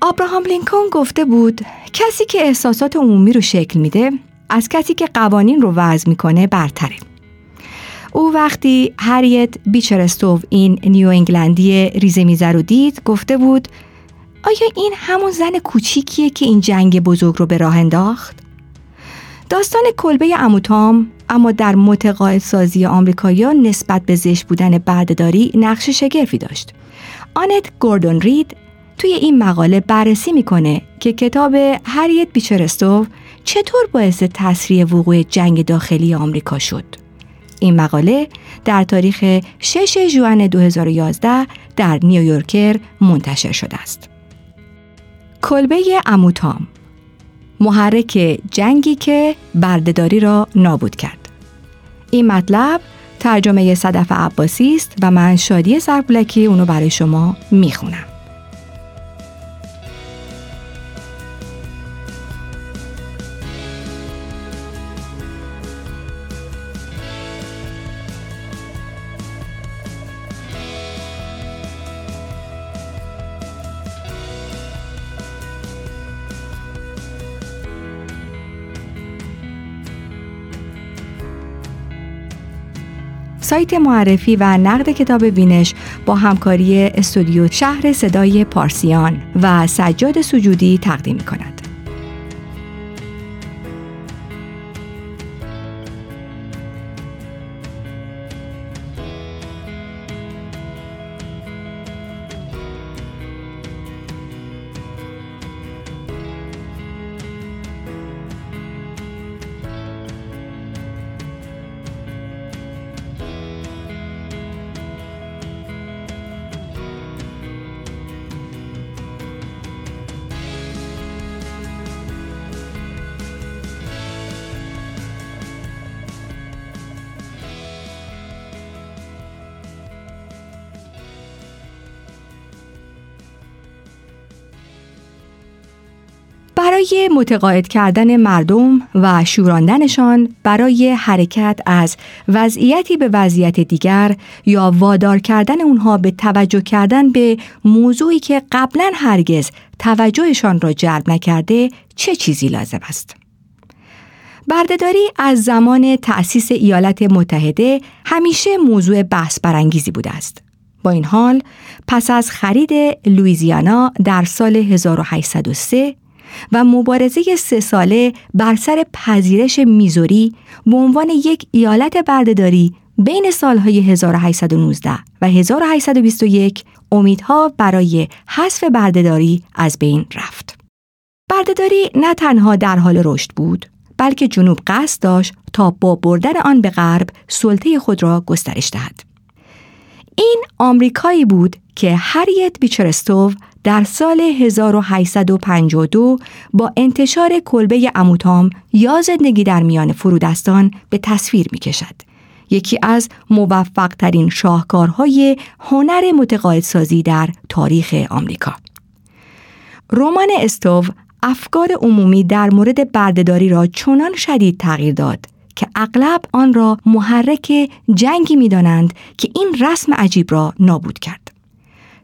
آبراهام لینکن گفته بود کسی که احساسات عمومی رو شکل میده از کسی که قوانین رو وضع می‌کنه برتره. او وقتی هریت بیچرستوو این نیو انگلندی ریزه میزه رو دید گفته بود آیا این همون زن کوچیکیه که این جنگ بزرگ رو به راه انداخت؟ داستان کلبه اموتام اما در متقاعد سازی آمریکاییان نسبت به زشت بودن بردهداری نقش شگرفی داشت. آنت گوردون رید توی این مقاله بررسی می‌کنه که کتاب هریت بیچرستوو چطور باعث تسریع وقوع جنگ داخلی آمریکا شد. این مقاله در تاریخ 6 ژوئن 2011 در نیویورکر منتشر شده است. کلبه اموتام محرک جنگی که بردهداری را نابود کرد. این مطلب ترجمه صدف عباسی است و من شادی سربلکی اونو برای شما می‌خونم. سایت معرفی و نقد کتاب بینش با همکاری استودیو شهر صدای پارسیان و سجاد سجودی تقدیم می کند. برای متقاعد کردن مردم و شوراندنشان برای حرکت از وضعیتی به وضعیت دیگر یا وادار کردن اونها به توجه کردن به موضوعی که قبلا هرگز توجهشان را جلب نکرده چه چیزی لازم است؟ بردهداری از زمان تأسیس ایالات متحده همیشه موضوع بحث برانگیزی بوده است. با این حال پس از خرید لویزیانا در سال 1803 و مبارزه سه ساله بر سر پذیرش میزوری به عنوان یک ایالت بردهداری بین سالهای 1819 و 1821 امیدها برای حذف بردهداری از بین رفت. بردهداری نه تنها در حال رشد بود، بلکه جنوب قصد داشت تا با بردن آن به غرب سلطه خود را گسترش دهد. این آمریکایی بود که هریت بیچرستوو در سال 1852 با انتشار کلبه اموتام یا زندگی در میان فرودستان به تصویر می کشد. یکی از موفق ترین شاهکارهای هنر متقاعدسازی در تاریخ آمریکا. رمان استوو افکار عمومی در مورد بردهداری را چنان شدید تغییر داد که اغلب آن را محرک جنگی می دانند که این رسم عجیب را نابود کرد.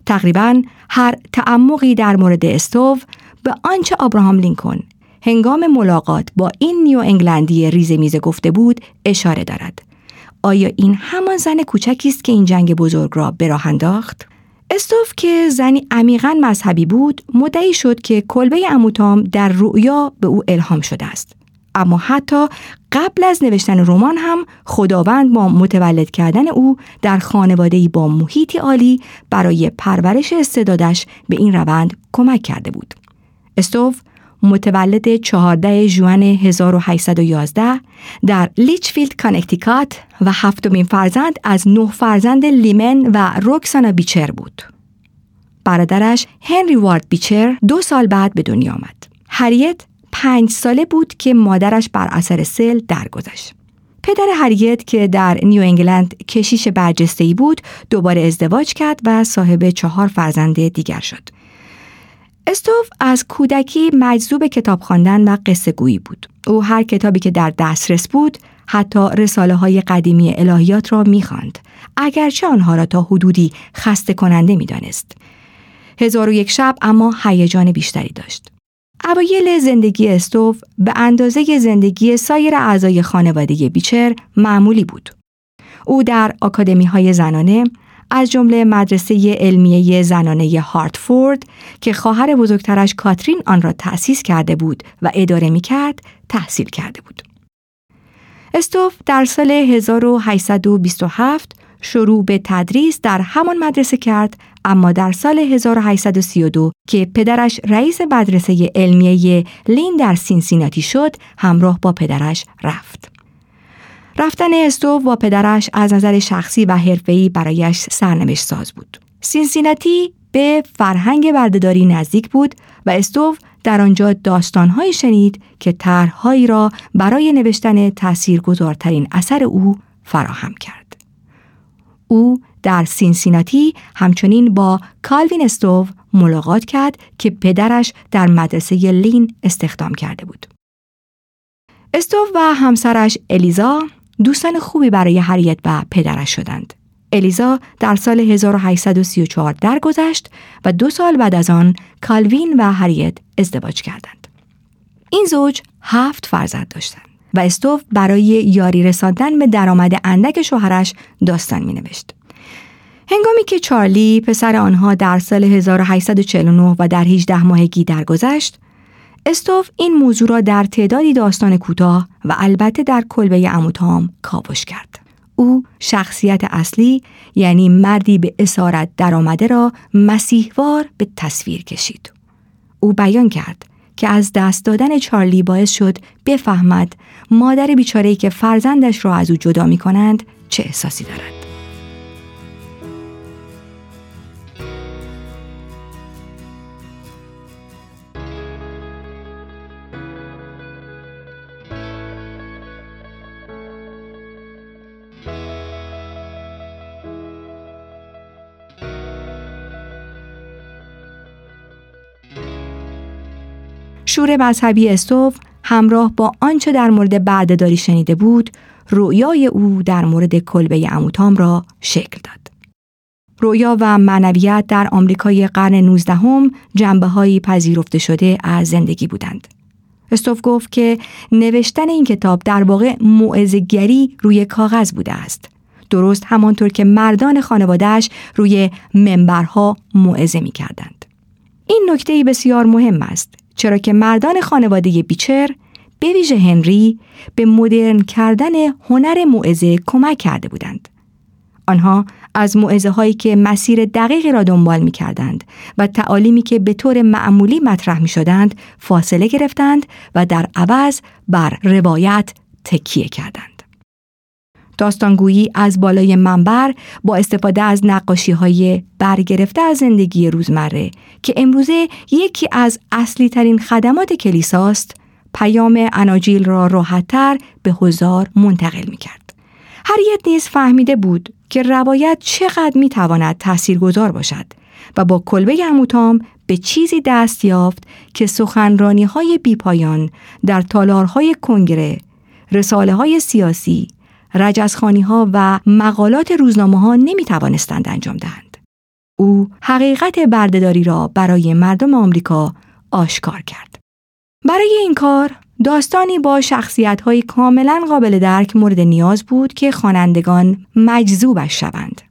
تقریبا هر تعمقی در مورد استوو به آنچه ابراهام لینکن هنگام ملاقات با این نیو انگلندی ریز میزه گفته بود اشاره دارد. آیا این همان زن کوچکی است که این جنگ بزرگ را به راه انداخت؟ استوف که زنی عمیقا مذهبی بود مدعی شد که کلبه اموتام در رؤیا به او الهام شده است اما حتی قبل از نوشتن رمان هم خداوند با متولد کردن او در خانواده با محیطی عالی برای پرورش استعدادش به این روند کمک کرده بود. استوف متولد 14 ژوئن 1811 در لیچفیلد کانکتیکات و هفتمین فرزند از نه فرزند لیمن و روکسانا بیچر بود. برادرش هنری وارد بیچر دو سال بعد به دنیا آمد. هریت پنج ساله بود که مادرش بر اثر سل درگذشت. پدر هریت که در نیو انگلند کشیش برجسته بود دوباره ازدواج کرد و صاحب چهار فرزند دیگر شد. استوف از کودکی مجذوب کتاب خواندن و قصه گویی بود. او هر کتابی که در دسترس بود حتی رساله های قدیمی الهیات را می‌خواند اگرچه آنها را تا حدودی خسته کننده می‌دانست هزار و یک شب اما هیجان بیشتری داشت. اوایل زندگی استوف به اندازه زندگی سایر اعضای خانواده بیچر معمولی بود. او در آکادمی های زنانه از جمله مدرسه علمیه زنانه هارتفورد که خواهر بزرگترش کاترین آن را تأسیس کرده بود و اداره می کرد تحصیل کرده بود. استوف در سال 1827 شروع به تدریس در همان مدرسه کرد اما در سال 1832 که پدرش رئیس مدرسه علمیه لین در سینسیناتی شد همراه با پدرش رفت. رفتن استوف با پدرش از نظر شخصی و حرفه‌ای برایش سرنوشت ساز بود. سینسیناتی به فرهنگ بردهداری نزدیک بود و استوف در آنجا داستانهایی شنید که طرحهایی را برای نوشتن تاثیرگذارترین اثر او فراهم کرد. او در سینسیناتی همچنین با کالوین استوف ملاقات کرد که پدرش در مدرسه لین استخدام کرده بود. استوف و همسرش الیزا دوستان خوبی برای هریت و پدرش شدند. الیزا در سال 1834 درگذشت و دو سال بعد از آن کالوین و هریت ازدواج کردند. این زوج هفت فرزند داشتند و استوف برای یاری رساندن به درآمد اندک شوهرش داستان می نوشت. هنگامی که چارلی پسر آنها در سال 1849 و در 18 ماهگی درگذشت، استوف این موضوع را در تعدادی داستان کوتاه و البته در کلبه اموتام کاوش کرد. او شخصیت اصلی یعنی مردی به اسارت درآمده را مسیحوار به تصویر کشید. او بیان کرد که از دست دادن چارلی باعث شد بفهمد مادر بیچاره‌ای که فرزندش را از او جدا می کنند چه احساسی دارد. شور مذهبی استوف همراه با آنچه در مورد بردهداری شنیده بود رویای او در مورد کلبه اموتام را شکل داد. رویا و معنویت در آمریکای قرن 19 هم پذیرفته شده از زندگی بودند. استوف گفت که نوشتن این کتاب در واقع معزگری روی کاغذ بوده است. درست همانطور که مردان خانوادهش روی منبرها موعظه می کردند. این نکته بسیار مهم است چرا که مردان خانواده بیچر به ویژه هنری به مدرن کردن هنر موعظه کمک کرده بودند. آنها از معزه هایی که مسیر دقیقی را دنبال می کردند و تعالیمی که به طور معمولی مطرح می شدند فاصله گرفتند و در عوض بر روایت تکیه کردند. داستانگویی از بالای منبر با استفاده از نقاشی های برگرفته از زندگی روزمره که امروزه یکی از اصلی ترین خدمات کلیساست پیام اناجیل را راحتتر به هزار منتقل می کرد. هریت نیز فهمیده بود که روایت چقدر می تواند تأثیرگذار باشد و با کلبه اموتام به چیزی دست یافت که سخنرانی های بیپایان در تالارهای کنگره، رساله های سیاسی، رجزخانی ها و مقالات روزنامه ها نمی توانستند انجام دهند. او حقیقت بردهداری را برای مردم آمریکا آشکار کرد. برای این کار داستانی با شخصیت های کاملا قابل درک مورد نیاز بود که خوانندگان مجذوبش شوند.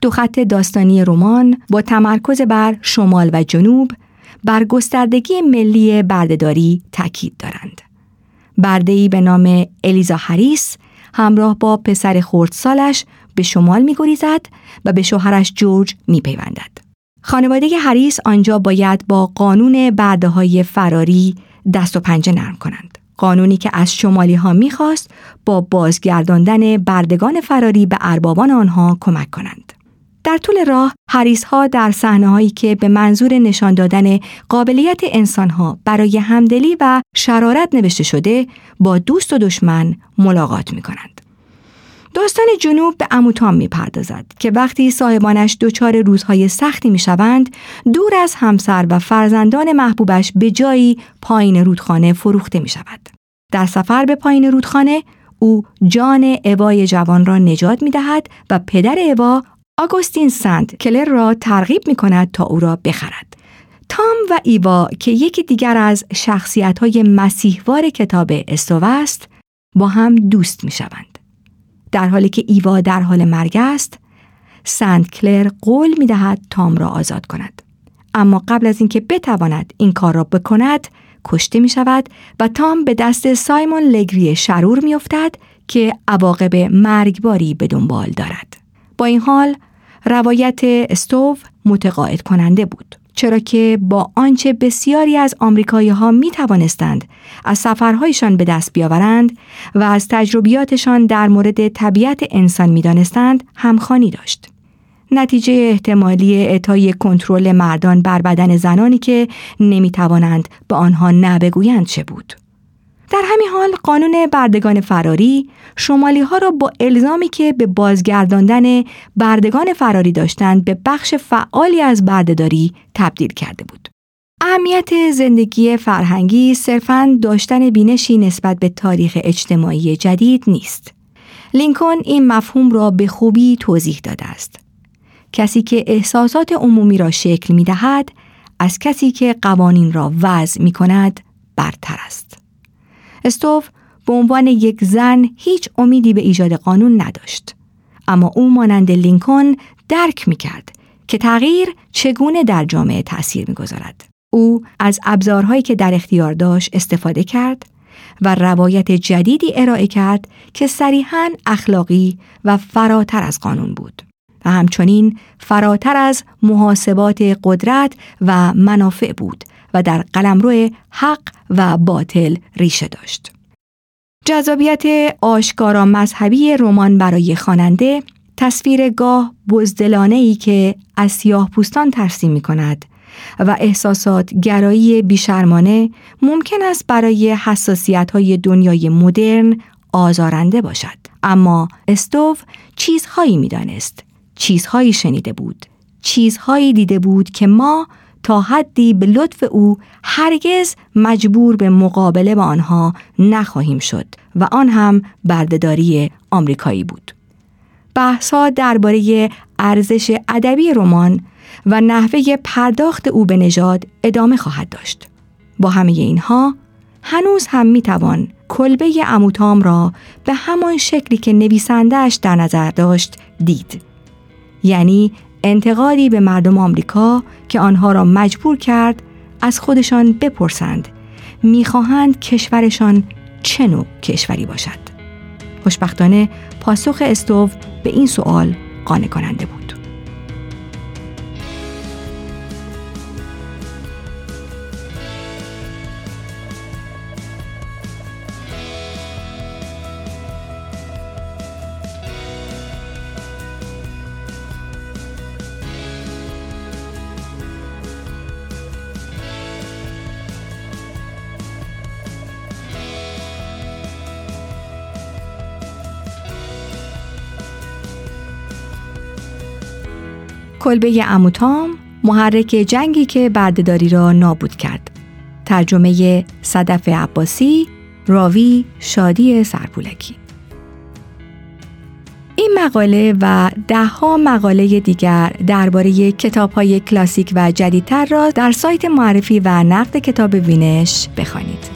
دو خط داستانی رمان با تمرکز بر شمال و جنوب بر گستردگی ملی بردهداری تاکید دارند. بردهی به نام الیزا هریس همراه با پسر خردسالش به شمال می گریزد و به شوهرش جورج می پیوندد. خانواده هریس آنجا باید با قانون برده های فراری دست و پنجه نرم کنند. قانونی که از شمالی ها می‌خواست با بازگرداندن بردگان فراری به اربابان آنها کمک کنند. در طول راه هریس ها در صحنه هایی که به منظور نشان دادن قابلیت انسان ها برای همدلی و شرارت نوشته شده با دوست و دشمن ملاقات می کنند. داستان جنوب به اموتام می پردازد که وقتی صاحبانش دچار روزهای سختی می شوند دور از همسر و فرزندان محبوبش به جایی پایین رودخانه فروخته می شود. در سفر به پایین رودخانه او جان اوای جوان را نجات می دهد و پدر اوا آگوستین سند کلر را ترغیب می کند تا او را بخرد. تام و ایوا که یکی دیگر از شخصیت های مسیحوار کتاب استو است با هم دوست می شوند. در حالی که ایوا در حال مرگ است سند کلر قول می دهد تام را آزاد کند. اما قبل از اینکه بتواند این کار را بکند کشته می شود و تام به دست سایمون لگری شرور می افتد که عواقب مرگباری به دنبال دارد. با این حال روایت استوو متقاعد کننده بود. چرا که با آنچه بسیاری از آمریکایی ها می توانستند از سفرهایشان به دست بیاورند و از تجربیاتشان در مورد طبیعت انسان می دانستند همخانی داشت. نتیجه احتمالی اعطای کنترل مردان بر بدن زنانی که نمی توانند به آنها نبگویند چه بود؟ در همین حال قانون بردگان فراری شمالی ها را با الزامی که به بازگرداندن بردگان فراری داشتند به بخش فعالی از بردهداری تبدیل کرده بود. اهمیت زندگی فرهنگی صرفاً داشتن بینشی نسبت به تاریخ اجتماعی جدید نیست. لینکن این مفهوم را به خوبی توضیح داده است. کسی که احساسات عمومی را شکل می دهد، از کسی که قوانین را وضع می کند برتر است. استوف به عنوان یک زن هیچ امیدی به ایجاد قانون نداشت. اما او مانند لینکن درک می کرد که تغییر چگونه در جامعه تأثیر می گذارد. او از ابزارهایی که در اختیار داشت استفاده کرد و روایت جدیدی ارائه کرد که صریحا اخلاقی و فراتر از قانون بود. و همچنین فراتر از محاسبات قدرت و منافع بود و در قلمرو حق و باطل ریشه داشت. جذابیت آشکارا مذهبی رمان برای خواننده تصویر گاه بزدلانه ای که از سیاه پوستان ترسیم می کند و احساسات گرایی بیشرمانه ممکن است برای حساسیت های دنیای مدرن آزارنده باشد. اما استوف چیزهایی می دانست چیزهایی شنیده بود چیزهایی دیده بود که ما تا حدی به لطف او هرگز مجبور به مقابله با آنها نخواهیم شد و آن هم بردهداری آمریکایی بود. بحثا درباره ارزش ادبی رمان و نحوه پرداخت او به نژاد ادامه خواهد داشت. با همه اینها هنوز هم می‌توان کلبه اموتام را به همان شکلی که نویسندهش در نظر داشت دید. یعنی انتقادی به مردم آمریکا که آنها را مجبور کرد از خودشان بپرسند. می‌خواهند کشورشان چه نوع کشوری باشد. خوشبختانه پاسخ استوو به این سوال قانع کننده بود. کلبه اموتام محرک جنگی که بردهداری را نابود کرد ترجمه صدف عباسی راوی شادی سرپولکی این مقاله و دهها مقاله دیگر درباره کتاب های کلاسیک و جدیدتر را در سایت معرفی و نقد کتاب وینش بخوانید.